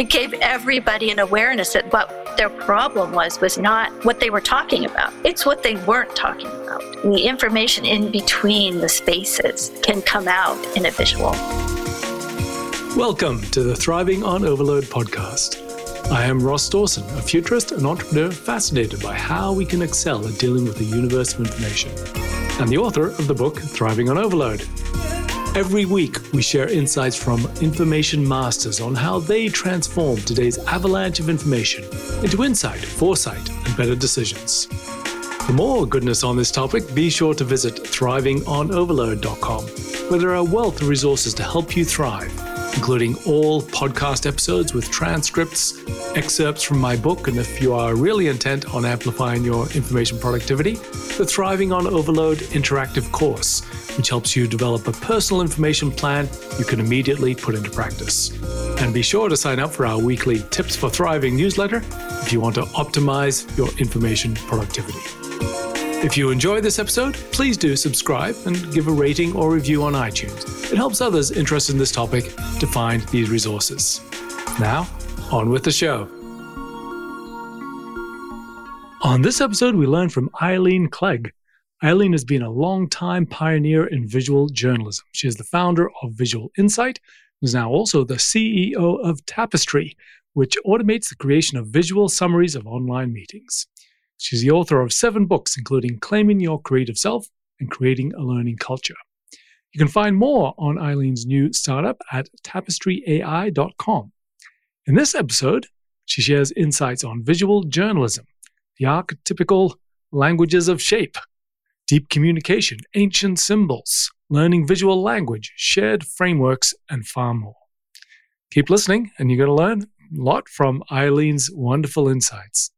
It gave everybody an awareness that what their problem was was not what they were talking about. It's what they weren't talking about. The information in between the spaces can come out in a visual. Welcome to the Thriving on Overload podcast. I am Ross Dawson, a futurist and entrepreneur fascinated by how we can excel at dealing with the universe of information, and the author of the book Thriving on Overload. Every week, we share insights from information masters on how they transform today's avalanche of information into insight, foresight, and better decisions. For more goodness on this topic, be sure to visit thrivingonoverload.com, where there are a wealth of resources to help you thrive including all podcast episodes with transcripts, excerpts from my book, and if you are really intent on amplifying your information productivity, the Thriving on Overload interactive course, which helps you develop a personal information plan you can immediately put into practice. And be sure to sign up for our weekly Tips for Thriving newsletter if you want to optimize your information productivity. If you enjoy this episode, please do subscribe and give a rating or review on iTunes. It helps others interested in this topic to find these resources. Now, on with the show. On this episode, we learn from Eileen Clegg. Eileen has been a long-time pioneer in visual journalism. She is the founder of Visual Insight, and is now also the CEO of Tapestry, which automates the creation of visual summaries of online meetings. She's the author of seven books, including Claiming Your Creative Self and Creating a Learning Culture. You can find more on Eileen's new startup at tapestryai.com. In this episode, she shares insights on visual journalism, the archetypical languages of shape, deep communication, ancient symbols, learning visual language, shared frameworks, and far more. Keep listening, and you're going to learn a lot from Eileen's wonderful insights.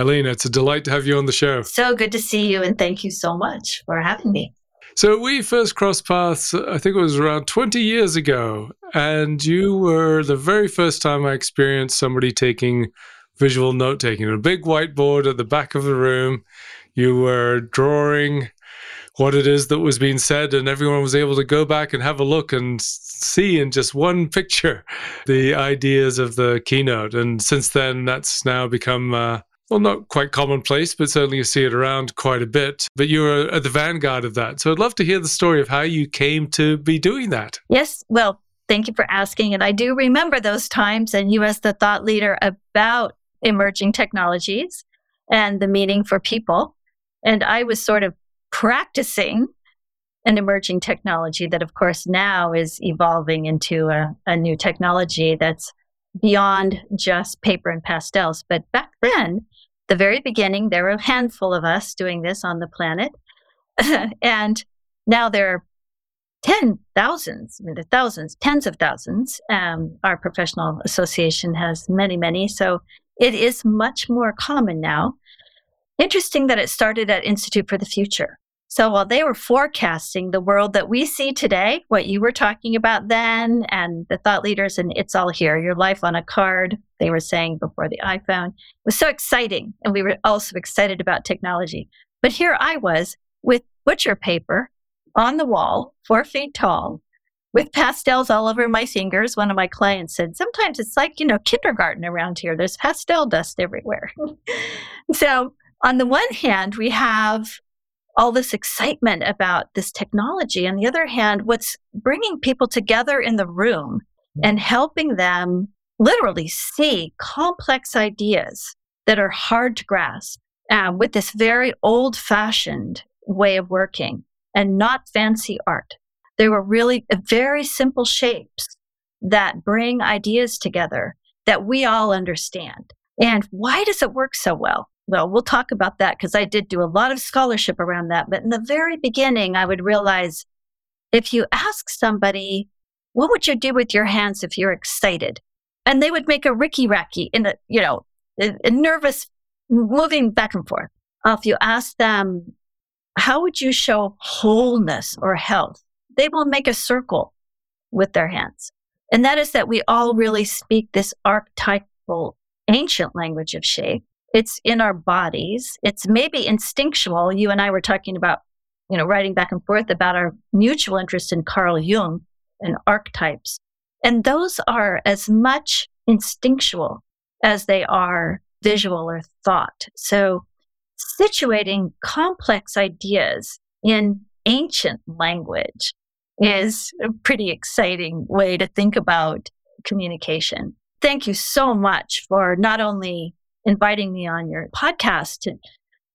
Eileen, it's a delight to have you on the show. So good to see you, and thank you so much for having me. So, we first crossed paths, I think it was around 20 years ago, and you were the very first time I experienced somebody taking visual note taking. A big whiteboard at the back of the room. You were drawing what it is that was being said, and everyone was able to go back and have a look and see in just one picture the ideas of the keynote. And since then, that's now become uh, well, not quite commonplace, but certainly you see it around quite a bit. But you were at the vanguard of that. So I'd love to hear the story of how you came to be doing that. Yes. Well, thank you for asking. And I do remember those times and you as the thought leader about emerging technologies and the meaning for people. And I was sort of practicing an emerging technology that, of course, now is evolving into a, a new technology that's beyond just paper and pastels. But back then, the very beginning, there were a handful of us doing this on the planet. and now there are ten thousands, I mean, thousands, tens of thousands. Um, our professional association has many, many. So it is much more common now. Interesting that it started at Institute for the Future. So while they were forecasting the world that we see today, what you were talking about then, and the thought leaders, and it's all here, your life on a card, they were saying before the iPhone, was so exciting. And we were also excited about technology. But here I was with butcher paper on the wall, four feet tall, with pastels all over my fingers. One of my clients said, Sometimes it's like, you know, kindergarten around here. There's pastel dust everywhere. so, on the one hand, we have all this excitement about this technology. On the other hand, what's bringing people together in the room and helping them literally see complex ideas that are hard to grasp uh, with this very old fashioned way of working and not fancy art. They were really very simple shapes that bring ideas together that we all understand. And why does it work so well? Well, we'll talk about that because I did do a lot of scholarship around that. But in the very beginning, I would realize if you ask somebody, what would you do with your hands if you're excited? And they would make a ricky racky in a, you know, a, a nervous moving back and forth. If you ask them, how would you show wholeness or health? They will make a circle with their hands. And that is that we all really speak this archetypal ancient language of shape it's in our bodies. It's maybe instinctual. You and I were talking about, you know, writing back and forth about our mutual interest in Carl Jung. and archetypes. And those are as much instinctual as they are visual or thought. So situating complex ideas in ancient language is a pretty exciting way to think about communication. Thank you so much for not only inviting me on your podcast to,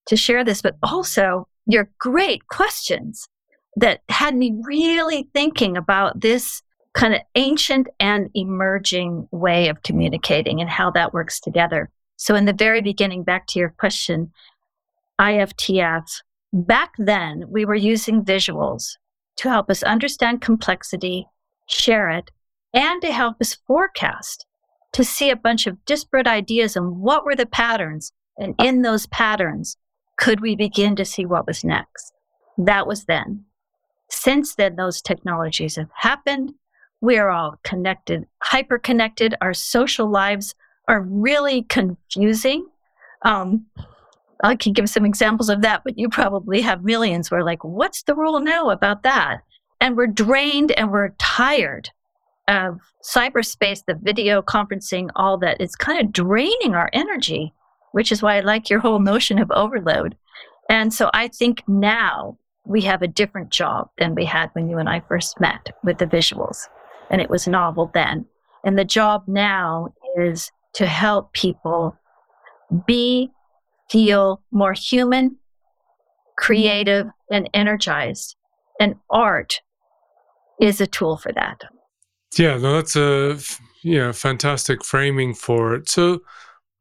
to share this, but also your great questions that had me really thinking about this kind of ancient and emerging way of communicating and how that works together. So, in the very beginning, back to your question, IFTF, back then we were using visuals to help us understand complexity, share it, and to help us forecast, to see a bunch of disparate ideas and what were the patterns. And in those patterns, could we begin to see what was next? That was then. Since then, those technologies have happened. We are all connected, hyper connected. Our social lives are really confusing. Um, I can give some examples of that, but you probably have millions. We're like, what's the rule now about that? And we're drained and we're tired of cyberspace, the video conferencing, all that. It's kind of draining our energy, which is why I like your whole notion of overload. And so I think now we have a different job than we had when you and I first met with the visuals. And it was novel then. And the job now is to help people be, feel more human, creative, and energized. And art is a tool for that. Yeah, no, that's a know fantastic framing for it. So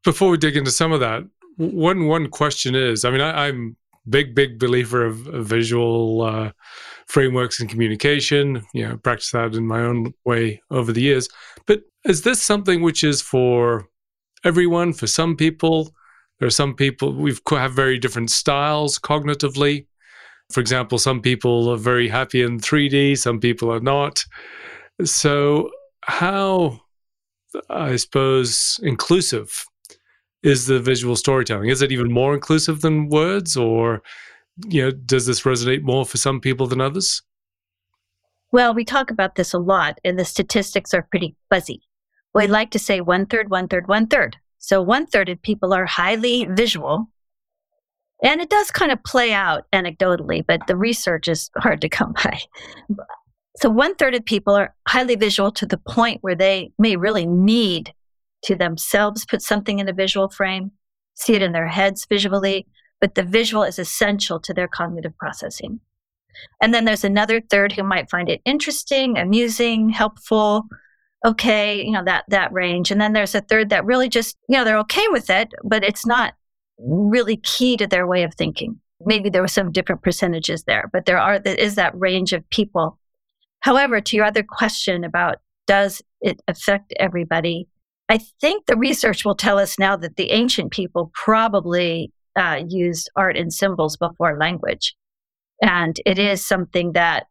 before we dig into some of that, one one question is, I mean, I, am big big believer of, of visual uh, frameworks and communication. You know, practice that in my own way over the years. But is this something which is for everyone? For some people, there are some people we've have very different styles cognitively. For example, some people are very happy in 3D, some people are not. So, how, I suppose, inclusive is the visual storytelling? Is it even more inclusive than words, or you know, does this resonate more for some people than others? Well, we talk about this a lot, and the statistics are pretty fuzzy. We like to say one third, one third, one third. So one third of people are highly visual. And it does kind of play out anecdotally, but the research is hard to come by. So one third of people are highly visual to the point where they may really need to themselves put something in a visual frame, see it in their heads visually, but the visual is essential to their cognitive processing. And then there's another third who might find it interesting, amusing, helpful, okay, you know, that that range. And then there's a third that really just, you know, they're okay with it, but it's not really key to their way of thinking. Maybe there were some different percentages there, but there are there is that range of people However, to your other question about does it affect everybody? I think the research will tell us now that the ancient people probably uh, used art and symbols before language. And it is something that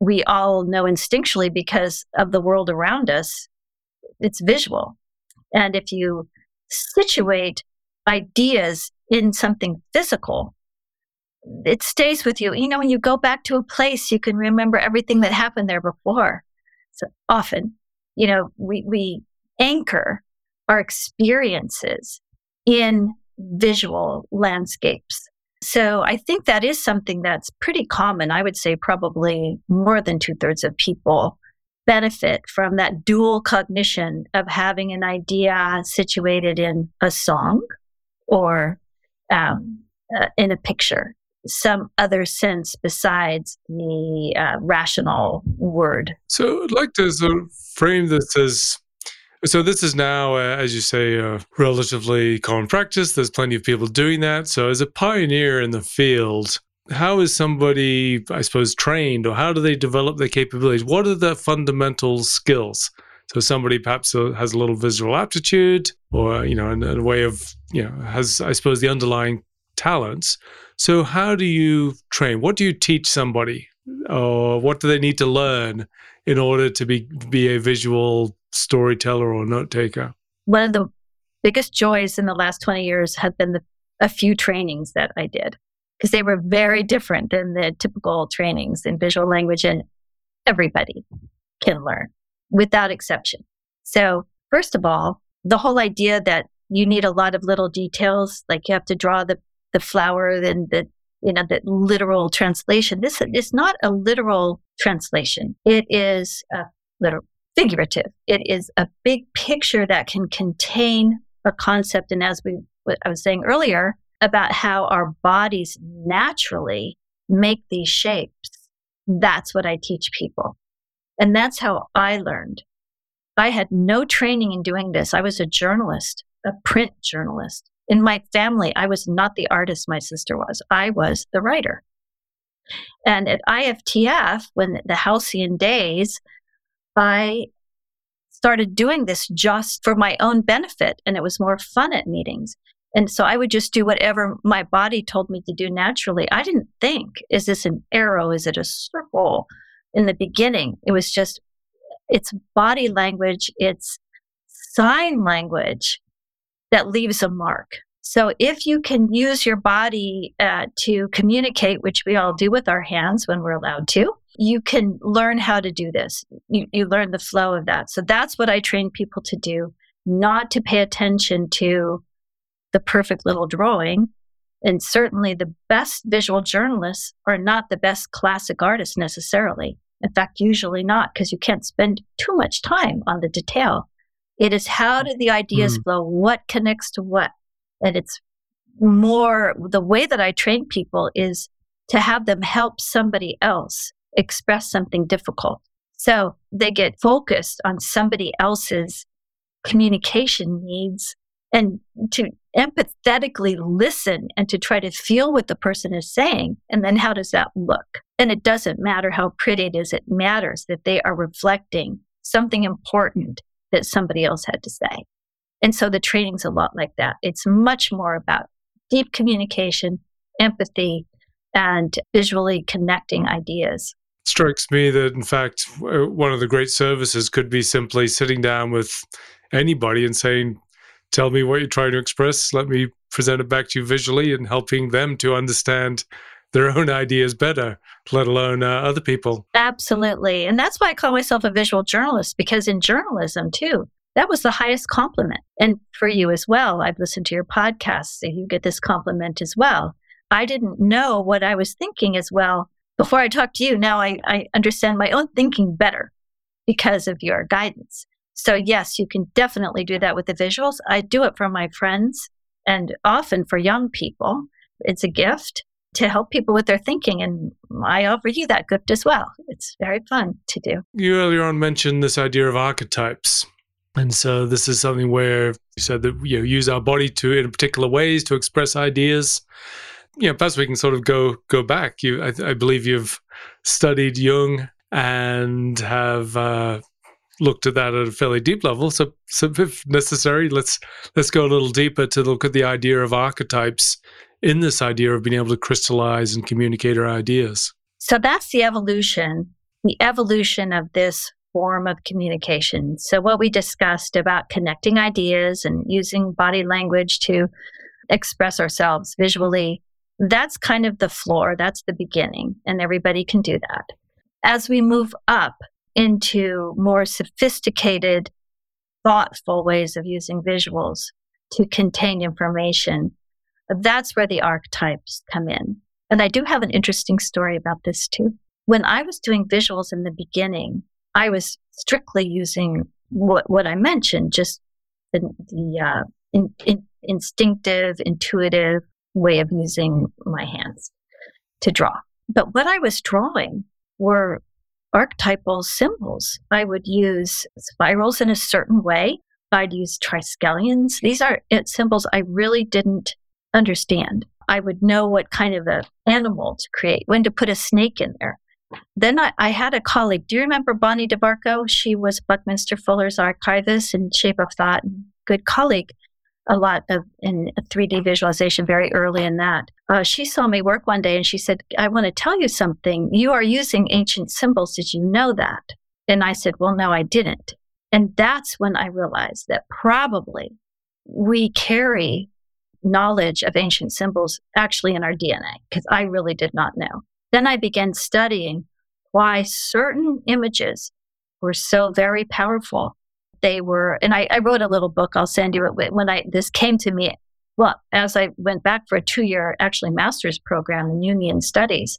we all know instinctually because of the world around us. It's visual. And if you situate ideas in something physical, it stays with you. You know, when you go back to a place, you can remember everything that happened there before. So often, you know, we, we anchor our experiences in visual landscapes. So I think that is something that's pretty common. I would say probably more than two thirds of people benefit from that dual cognition of having an idea situated in a song or um, uh, in a picture some other sense besides the uh, rational word. So I'd like to sort of frame this as so this is now, uh, as you say, a relatively common practice. There's plenty of people doing that. So as a pioneer in the field, how is somebody, I suppose, trained or how do they develop their capabilities? What are the fundamental skills? So somebody perhaps uh, has a little visual aptitude or, you know, in a way of, you know, has, I suppose, the underlying talents. So, how do you train? What do you teach somebody? Or what do they need to learn in order to be, be a visual storyteller or note taker? One of the biggest joys in the last 20 years have been the, a few trainings that I did because they were very different than the typical trainings in visual language and everybody can learn without exception. So, first of all, the whole idea that you need a lot of little details, like you have to draw the, the flower and the, you know, the literal translation. This is not a literal translation. It is a literal figurative. It is a big picture that can contain a concept. And as we, I was saying earlier about how our bodies naturally make these shapes, that's what I teach people. And that's how I learned. I had no training in doing this. I was a journalist, a print journalist. In my family, I was not the artist my sister was. I was the writer. And at IFTF, when the halcyon days, I started doing this just for my own benefit and it was more fun at meetings. And so I would just do whatever my body told me to do naturally. I didn't think, is this an arrow? Is it a circle? In the beginning, it was just, it's body language, it's sign language that leaves a mark. So if you can use your body uh, to communicate, which we all do with our hands when we're allowed to, you can learn how to do this. You, you learn the flow of that. So that's what I train people to do, not to pay attention to the perfect little drawing. And certainly the best visual journalists are not the best classic artists necessarily. In fact, usually not, because you can't spend too much time on the detail. It is how do the ideas mm. flow? What connects to what? And it's more the way that I train people is to have them help somebody else express something difficult. So they get focused on somebody else's communication needs and to empathetically listen and to try to feel what the person is saying. And then how does that look? And it doesn't matter how pretty it is, it matters that they are reflecting something important that somebody else had to say. And so the training's a lot like that. It's much more about deep communication, empathy, and visually connecting ideas strikes me that, in fact, uh, one of the great services could be simply sitting down with anybody and saying, Tell me what you're trying to express. Let me present it back to you visually and helping them to understand their own ideas better, let alone uh, other people. Absolutely. And that's why I call myself a visual journalist, because in journalism, too, that was the highest compliment. And for you as well, I've listened to your podcast, so you get this compliment as well. I didn't know what I was thinking as well before I talk to you, now I, I understand my own thinking better because of your guidance. So, yes, you can definitely do that with the visuals. I do it for my friends and often for young people. It's a gift to help people with their thinking. And I offer you that gift as well. It's very fun to do. You earlier on mentioned this idea of archetypes. And so this is something where you said that you know, use our body to in particular ways to express ideas you know, perhaps we can sort of go go back. You, I, I believe you've studied Jung and have uh, looked at that at a fairly deep level. So, so if necessary, let's let's go a little deeper to look at the idea of archetypes in this idea of being able to crystallize and communicate our ideas. So that's the evolution, the evolution of this form of communication. So what we discussed about connecting ideas and using body language to express ourselves visually that's kind of the floor, that's the beginning, and everybody can do that. As we move up into more sophisticated, thoughtful ways of using visuals to contain information, that's where the archetypes come in. And I do have an interesting story about this too. When I was doing visuals in the beginning, I was strictly using what, what I mentioned, just the, the uh, in, in, instinctive, intuitive way of using my hands to draw. But what I was drawing were archetypal symbols. I would use spirals in a certain way. I'd use triskelions. These are symbols I really didn't understand. I would know what kind of an animal to create, when to put a snake in there. Then I, I, had a colleague. Do you remember Bonnie DeVarco? She was Buckminster Fuller's archivist in Shape of Thought, good colleague a lot of in 3D visualization very early in that. Uh, she saw me work one day and she said, I want to tell you something. You are using ancient symbols. Did you know that? And I said, Well, no, I didn't. And that's when I realized that probably we carry knowledge of ancient symbols actually in our DNA, because I really did not know. Then I began studying why certain images were so very powerful. They were, and I, I wrote a little book. I'll send you it when I this came to me. Well, as I went back for a two-year, actually master's program in Jungian studies,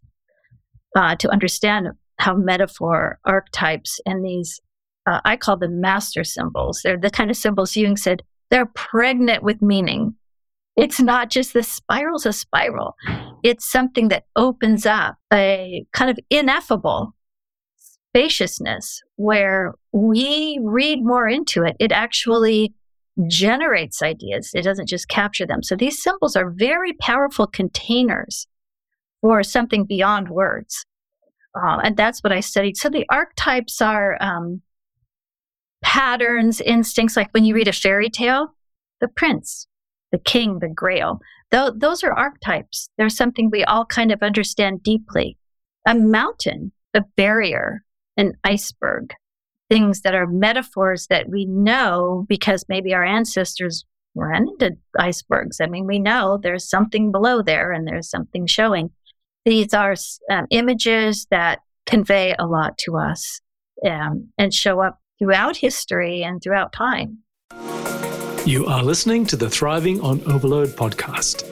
uh, to understand how metaphor, archetypes, and these uh, I call them master symbols. They're the kind of symbols Jung said they're pregnant with meaning. It's not just the spiral's a spiral. It's something that opens up a kind of ineffable spaciousness where we read more into it. It actually generates ideas. It doesn't just capture them. So these symbols are very powerful containers for something beyond words. Uh, and that's what I studied. So the archetypes are um, patterns, instincts, like when you read a fairy tale, the prince, the king, the grail. Th- those are archetypes. They're something we all kind of understand deeply. A mountain, a barrier, an iceberg, things that are metaphors that we know because maybe our ancestors ran into icebergs. I mean, we know there's something below there and there's something showing. These are um, images that convey a lot to us um, and show up throughout history and throughout time. You are listening to the Thriving on Overload podcast.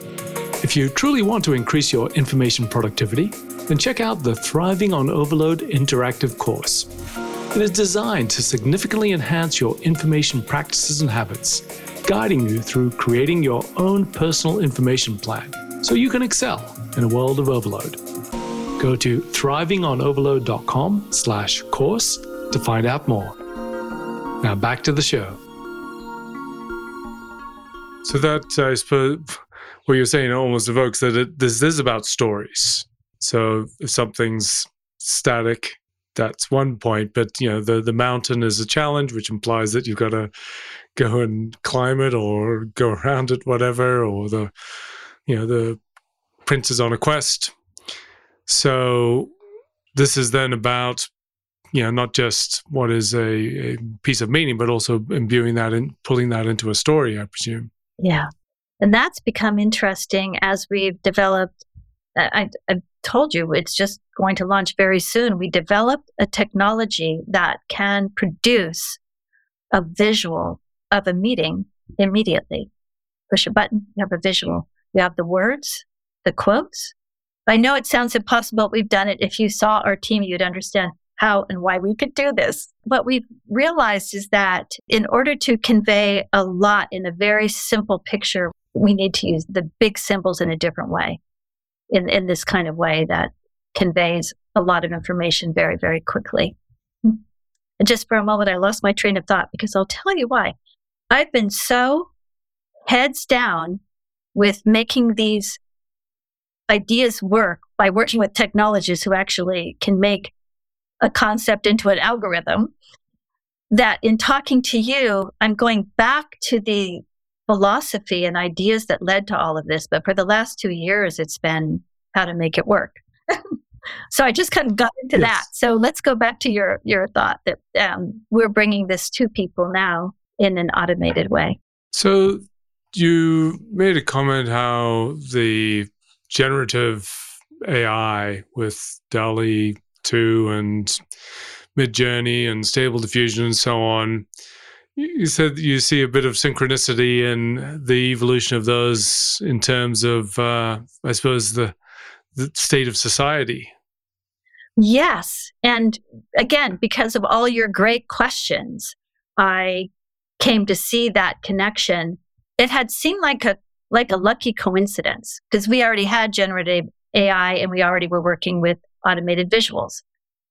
If you truly want to increase your information productivity, then check out the Thriving on Overload interactive course. It is designed to significantly enhance your information practices and habits, guiding you through creating your own personal information plan so you can excel in a world of overload. Go to thrivingonoverload.com slash course to find out more. Now back to the show. So that, I suppose, what you're saying almost evokes that it, this is about stories. So if something's static, that's one point. But you know, the the mountain is a challenge, which implies that you've got to go and climb it or go around it, whatever. Or the you know the prince is on a quest. So this is then about you know not just what is a, a piece of meaning, but also imbuing that and pulling that into a story. I presume. Yeah, and that's become interesting as we've developed. I, I told you it's just going to launch very soon. We developed a technology that can produce a visual of a meeting immediately. Push a button, you have a visual. You have the words, the quotes. I know it sounds impossible. We've done it. If you saw our team, you'd understand how and why we could do this. What we've realized is that in order to convey a lot in a very simple picture, we need to use the big symbols in a different way, in, in this kind of way that conveys a lot of information very, very quickly. And just for a moment, I lost my train of thought because I'll tell you why. I've been so heads down with making these ideas work by working with technologists who actually can make a concept into an algorithm that in talking to you, I'm going back to the philosophy and ideas that led to all of this. But for the last two years, it's been how to make it work. so I just kind of got into yes. that. So let's go back to your your thought that um, we're bringing this to people now in an automated way. So you made a comment how the generative AI with DALL-E 2 and Midjourney and Stable Diffusion and so on. You said you see a bit of synchronicity in the evolution of those in terms of, uh, I suppose, the, the state of society. Yes. And again, because of all your great questions, I came to see that connection. It had seemed like a like a lucky coincidence because we already had generative AI and we already were working with automated visuals.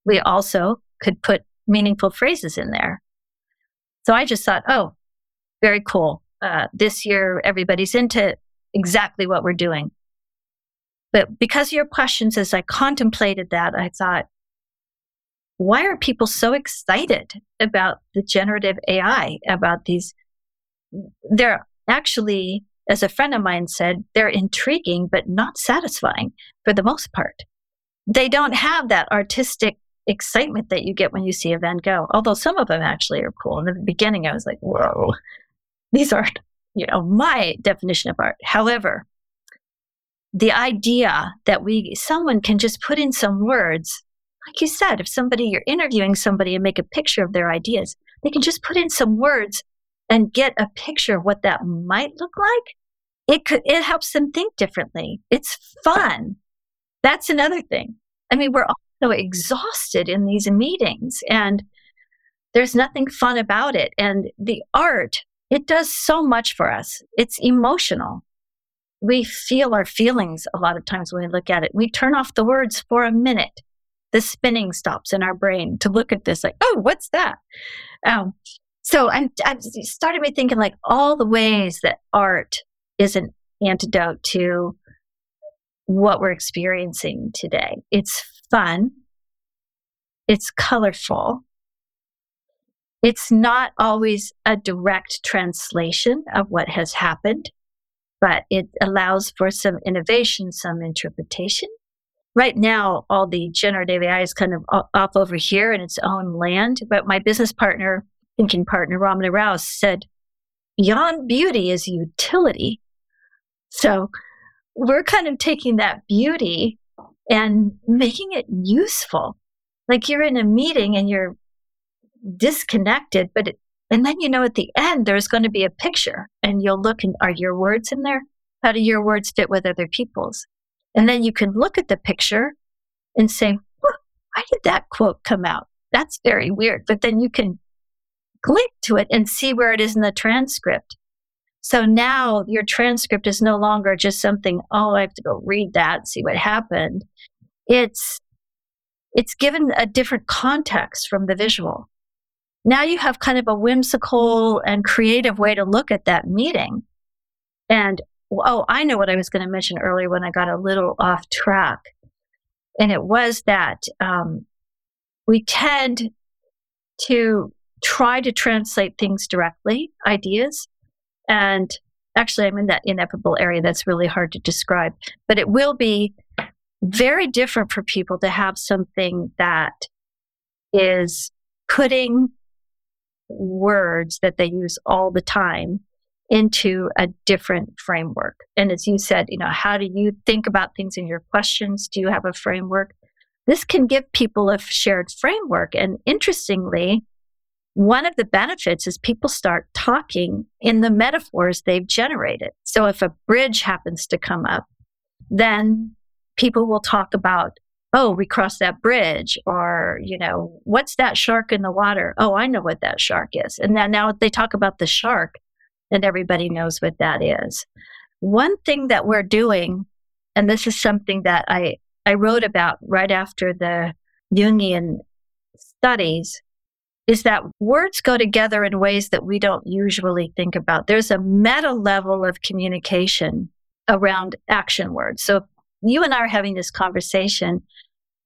We also could put meaningful phrases in there. So I just thought, oh, very cool. Uh, this year, everybody's into exactly what we're doing. But because of your questions, as I contemplated that, I thought, why are people so excited about the generative AI, about these? They're actually, as a friend of mine said, they're intriguing, but not satisfying for the most part they don't have that artistic excitement that you get when you see a Van Gogh. Although some of them actually are cool. In the beginning, I was like, whoa, these aren't, you know, my definition of art. However, the idea that we, someone can just put in some words, like you said, if somebody you're interviewing somebody and make a picture of their ideas, they can just put in some words and get a picture of what that might look like. It could, it helps them think differently. It's fun. That's another thing. I mean, we're also exhausted in these meetings and there's nothing fun about it. And the art, it does so much for us. It's emotional. We feel our feelings a lot of times when we look at it. We turn off the words for a minute the spinning stops in our brain to look at this like, oh, what's that? Um, so I'm, I started me thinking like all the ways that art is an antidote to what we're experiencing today. It's fun. It's colorful. It's not always a direct translation of what has happened, but it allows for some innovation, some interpretation right now, all the generative AI is kind of off over here in its own land. But my business partner, thinking partner, Ramana Rao, said, beyond beauty is utility. So we're kind of taking that beauty and making it useful. Like you're in a meeting and you're disconnected, but it, and then you know at the end there's going to be a picture and you'll look and are your words in there? How do your words fit with other people's? And then you can look at the picture and say, why did that quote come out? That's very weird. But then you can click to it and see where it is in the transcript. So now your transcript is no longer just something, oh, I have to go read that, see what happened. It's it's given a different context from the visual. Now you have kind of a whimsical and creative way to look at that meeting. And oh, I know what I was going to mention earlier when I got a little off track. And it was that um, we tend to try to translate things directly, ideas. And actually, I'm in that ineffable area that's really hard to describe. But it will be very different for people to have something that is putting words that they use all the time into a different framework. And as you said, you know, how do you think about things in your questions? Do you have a framework? This can give people a shared framework. And interestingly, one of the benefits is people start talking in the metaphors they've generated. So if a bridge happens to come up, then people will talk about, oh, we crossed that bridge, or, you know, what's that shark in the water? Oh, I know what that shark is. And then now they talk about the shark and everybody knows what that is. One thing that we're doing, and this is something that I, I wrote about right after the Jungian studies, is that words go together in ways that we don't usually think about. There's a meta level of communication around action words. So you and I are having this conversation,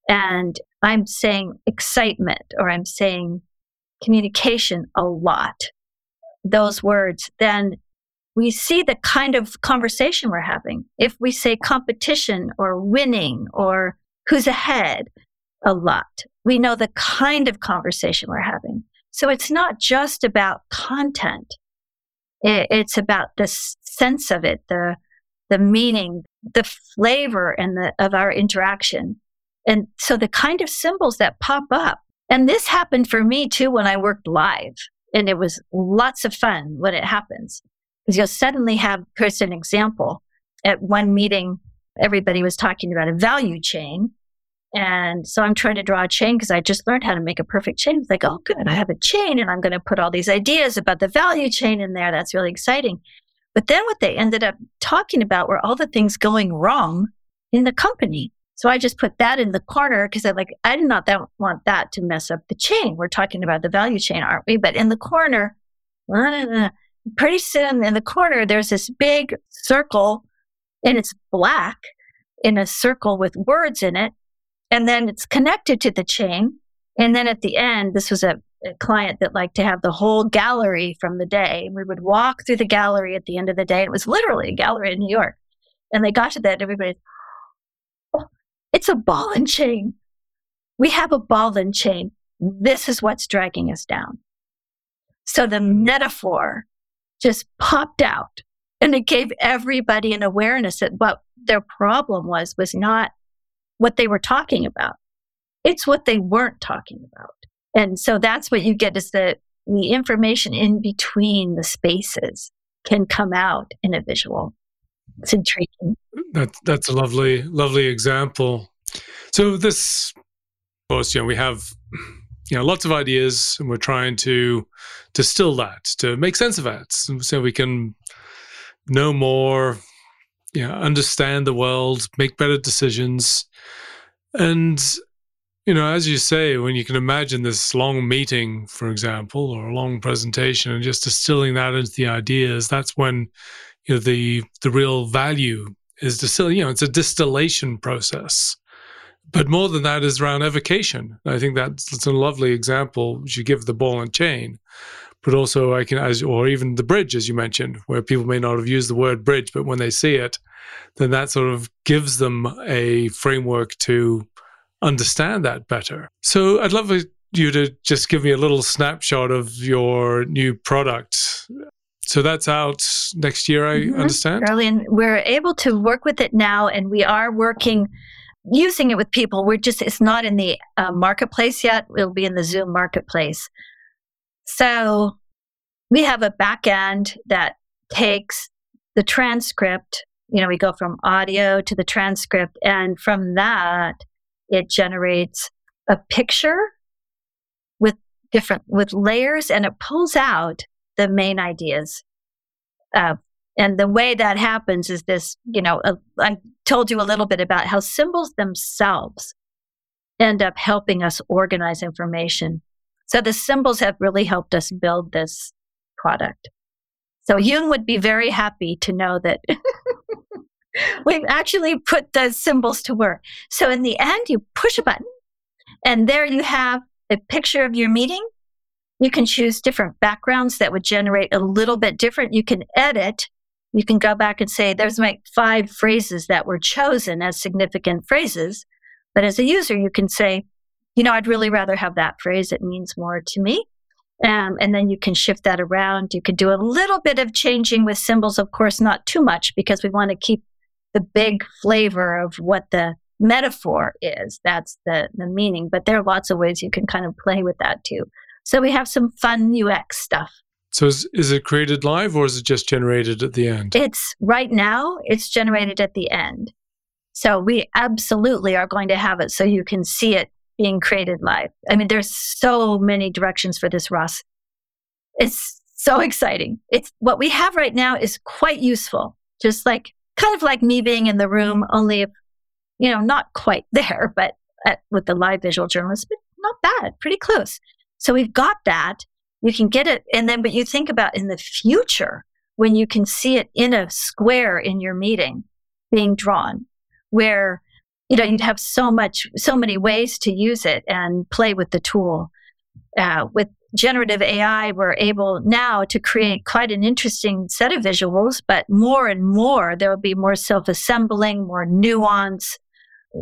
and I'm saying excitement or I'm saying communication a lot those words, then we see the kind of conversation we're having. If we say competition or winning or who's ahead a lot, we know the kind of conversation we're having. So it's not just about content. It's about the sense of it, the, the meaning, the flavor and the, of our interaction. And so the kind of symbols that pop up. And this happened for me too when I worked live and it was lots of fun when it happens because you'll suddenly have here's an example at one meeting everybody was talking about a value chain and so i'm trying to draw a chain because i just learned how to make a perfect chain. It's like oh good i have a chain and i'm going to put all these ideas about the value chain in there. That's really exciting. But then what they ended up talking about were all the things going wrong in the company. So I just put that in the corner because I like I did not that, want that to mess up the chain. We're talking about the value chain, aren't we? But in the corner, pretty soon in the corner, there's this big circle, and it's black in a circle with words in it, and then it's connected to the chain. And then at the end, this was a, a client that liked to have the whole gallery from the day. We would walk through the gallery at the end of the day. It was literally a gallery in New York. And they got to that, everybody, oh, it's a ball and chain. We have a ball and chain. This is what's dragging us down. So the metaphor just popped out and it gave everybody an awareness that what their problem was was not what they were talking about. It's what they weren't talking about. And so that's what you get is that the information in between the spaces can come out in a visual. It's intriguing. That, that's a lovely, lovely example. So this, of course, you know, we have you know lots of ideas, and we're trying to distill that to make sense of it, so we can know more, you know, understand the world, make better decisions, and you know, as you say, when you can imagine this long meeting, for example, or a long presentation, and just distilling that into the ideas, that's when you know the the real value is distilling. You know, it's a distillation process. But more than that is around evocation. I think that's, that's a lovely example. You give the ball and chain, but also I can, as or even the bridge, as you mentioned, where people may not have used the word bridge, but when they see it, then that sort of gives them a framework to understand that better. So I'd love you to just give me a little snapshot of your new product. So that's out next year, I mm-hmm. understand. Early, and we're able to work with it now, and we are working using it with people. We're just, it's not in the uh, marketplace yet. It'll be in the Zoom marketplace. So we have a back end that takes the transcript. You know, we go from audio to the transcript, and from that, it generates a picture with different with layers, and it pulls out the main ideas uh, and the way that happens is this, you know, uh, I told you a little bit about how symbols themselves end up helping us organize information. So the symbols have really helped us build this product. So Jung would be very happy to know that we've actually put the symbols to work. So in the end, you push a button and there you have a picture of your meeting. You can choose different backgrounds that would generate a little bit different. You can edit you can go back and say, there's my five phrases that were chosen as significant phrases. But as a user, you can say, you know, I'd really rather have that phrase. It means more to me. Um, and then you can shift that around. You could do a little bit of changing with symbols, of course, not too much because we want to keep the big flavor of what the metaphor is. That's the, the meaning. But there are lots of ways you can kind of play with that too. So we have some fun UX stuff. So is, is it created live or is it just generated at the end? It's right now, it's generated at the end. So we absolutely are going to have it so you can see it being created live. I mean, there's so many directions for this, Ross. It's so exciting. It's what we have right now is quite useful. Just like kind of like me being in the room, only you know, not quite there, but at, with the live visual journalist, but not bad, pretty close. So we've got that you can get it. And then, but you think about in the future when you can see it in a square in your meeting being drawn, where, you know, you'd have so much, so many ways to use it and play with the tool. Uh, with generative AI, we're able now to create quite an interesting set of visuals, but more and more, there will be more self assembling, more nuance,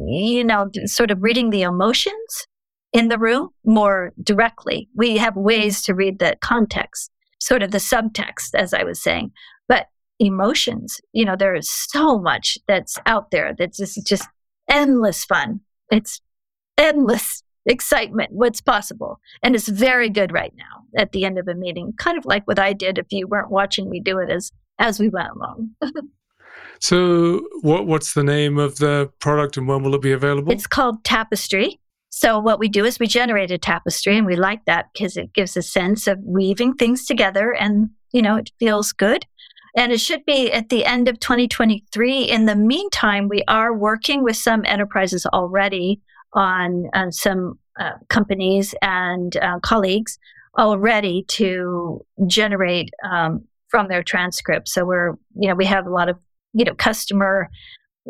you know, sort of reading the emotions in the room more directly. We have ways to read the context, sort of the subtext, as I was saying. But emotions, you know, there is so much that's out there that's just, just endless fun. It's endless excitement, what's possible. And it's very good right now at the end of a meeting, kind of like what I did if you weren't watching me do it as as we went along. so what what's the name of the product and when will it be available? It's called Tapestry. So what we do is we generate a tapestry and we like that because it gives a sense of weaving things together and, you know, it feels good. And it should be at the end of 2023. In the meantime, we are working with some enterprises already on, some uh, companies and uh, colleagues already to generate um, from their transcripts. So we're, you know, we have a lot of, you know, customer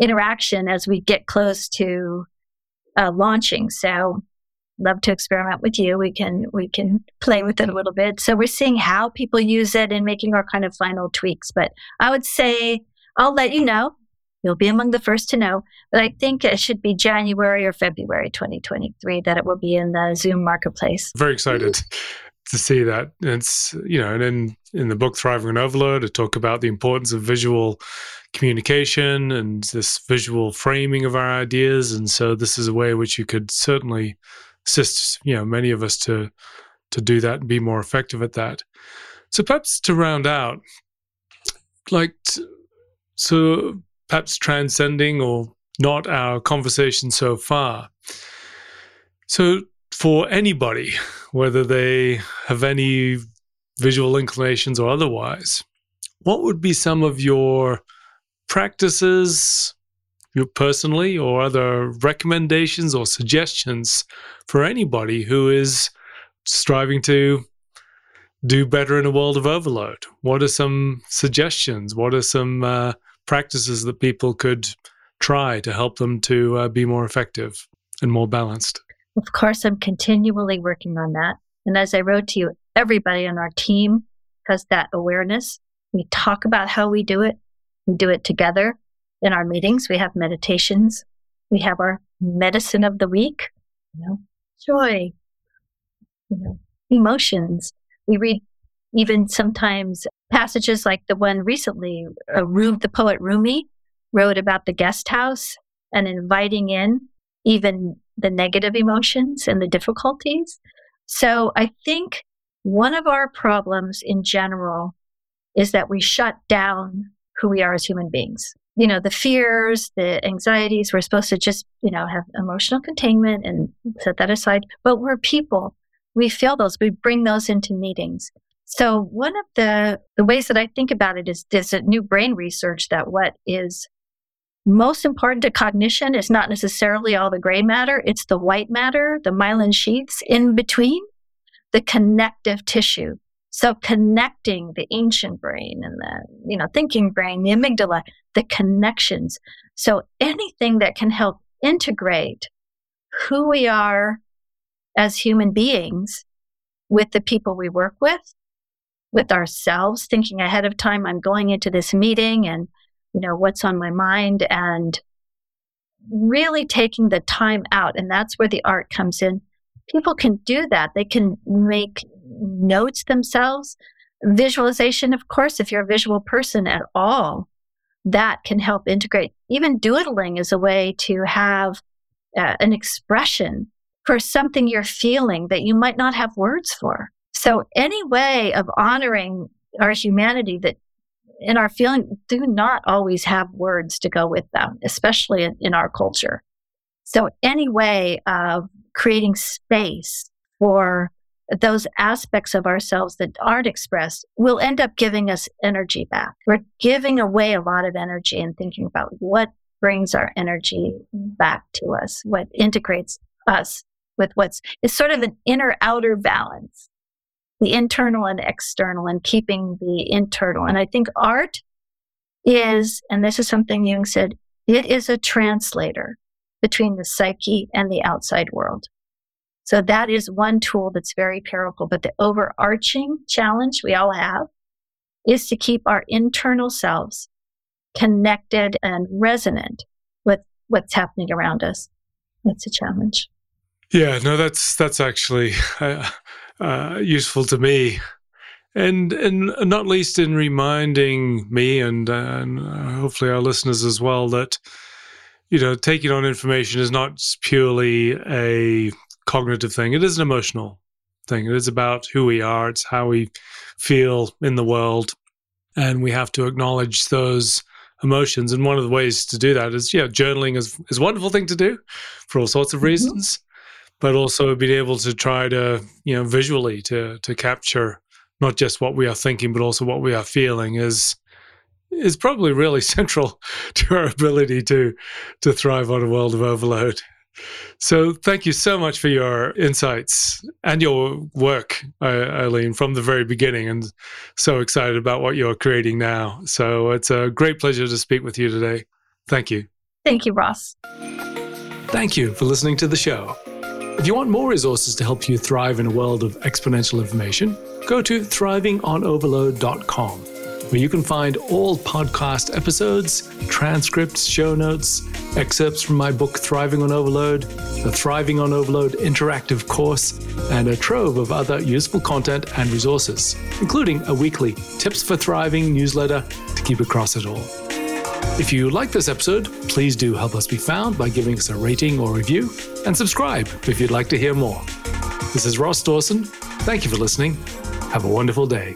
interaction as we get close to uh, launching. So love to experiment with you. We can we can play with it a little bit. So we're seeing how people use it and making our kind of final tweaks. But I would say I'll let you know. You'll be among the first to know. But I think it should be January or February 2023 that it will be in the Zoom marketplace. Very excited. to see that. It's you know, and in in the book Thriving on Overload, I talk about the importance of visual communication and this visual framing of our ideas. And so this is a way which you could certainly assist, you know, many of us to to do that and be more effective at that. So perhaps to round out, like so perhaps transcending or not our conversation so far. So for anybody, whether they have any visual inclinations or otherwise, what would be some of your practices, you personally, or other recommendations or suggestions for anybody who is striving to do better in a world of overload? What are some suggestions? What are some uh, practices that people could try to help them to uh, be more effective and more balanced? Of course, I'm continually working on that. And as I wrote to you, everybody on our team has that awareness. We talk about how we do it. We do it together in our meetings. We have meditations. We have our medicine of the week, you know, joy, you know, emotions. We read even sometimes passages like the one recently, uh, the poet Rumi wrote about the guest house and inviting in even the negative emotions and the difficulties. So I think one of our problems in general is that we shut down who we are as human beings. You know, the fears, the anxieties, we're supposed to just, you know, have emotional containment and set that aside. But we're people. We feel those, we bring those into meetings. So one of the, the ways that I think about it is this new brain research that what is most important to cognition is not necessarily all the gray matter, it's the white matter, the myelin sheaths in between, the connective tissue. So connecting the ancient brain and the, you know, thinking brain, the amygdala, the connections. So anything that can help integrate who we are as human beings with the people we work with, with ourselves, thinking ahead of time, I'm going into this meeting and you know, what's on my mind and really taking the time out. And that's where the art comes in. People can do that. They can make notes themselves. Visualization, of course, if you're a visual person at all, that can help integrate. Even doodling is a way to have uh, an expression for something you're feeling that you might not have words for. So, any way of honoring our humanity that in our feeling do not always have words to go with them, especially in, in our culture. So, any way of creating space for those aspects of ourselves that aren't expressed will end up giving us energy back. We're giving away a lot of energy and thinking about what brings our energy back to us, what integrates us with what's it's sort of an inner outer balance the internal and external and keeping the internal. And I think art is, and this is something Jung said, it is a translator between the psyche and the outside world. So that is one tool that's very powerful. But the overarching challenge we all have is to keep our internal selves connected and resonant with what's happening around us. It's a challenge. Yeah, no, that's that's actually uh, uh, useful to me, and and not least in reminding me and, uh, and hopefully our listeners as well that you know taking on information is not purely a cognitive thing; it is an emotional thing. It is about who we are. It's how we feel in the world, and we have to acknowledge those emotions. And one of the ways to do that is, yeah, journaling is is a wonderful thing to do for all sorts of mm-hmm. reasons but also being able to try to you know visually to to capture not just what we are thinking but also what we are feeling is is probably really central to our ability to to thrive on a world of overload. So thank you so much for your insights and your work, Eileen, from the very beginning, and so excited about what you're creating now. So it's a great pleasure to speak with you today. Thank you. Thank you, Ross. Thank you for listening to the show. If you want more resources to help you thrive in a world of exponential information, go to thrivingonoverload.com. where you can find all podcast episodes, transcripts, show notes, excerpts from my book Thriving on Overload, the Thriving on Overload interactive course, and a trove of other useful content and resources, including a weekly Tips for Thriving newsletter to keep across it all. If you like this episode, please do help us be found by giving us a rating or review, and subscribe if you'd like to hear more. This is Ross Dawson. Thank you for listening. Have a wonderful day.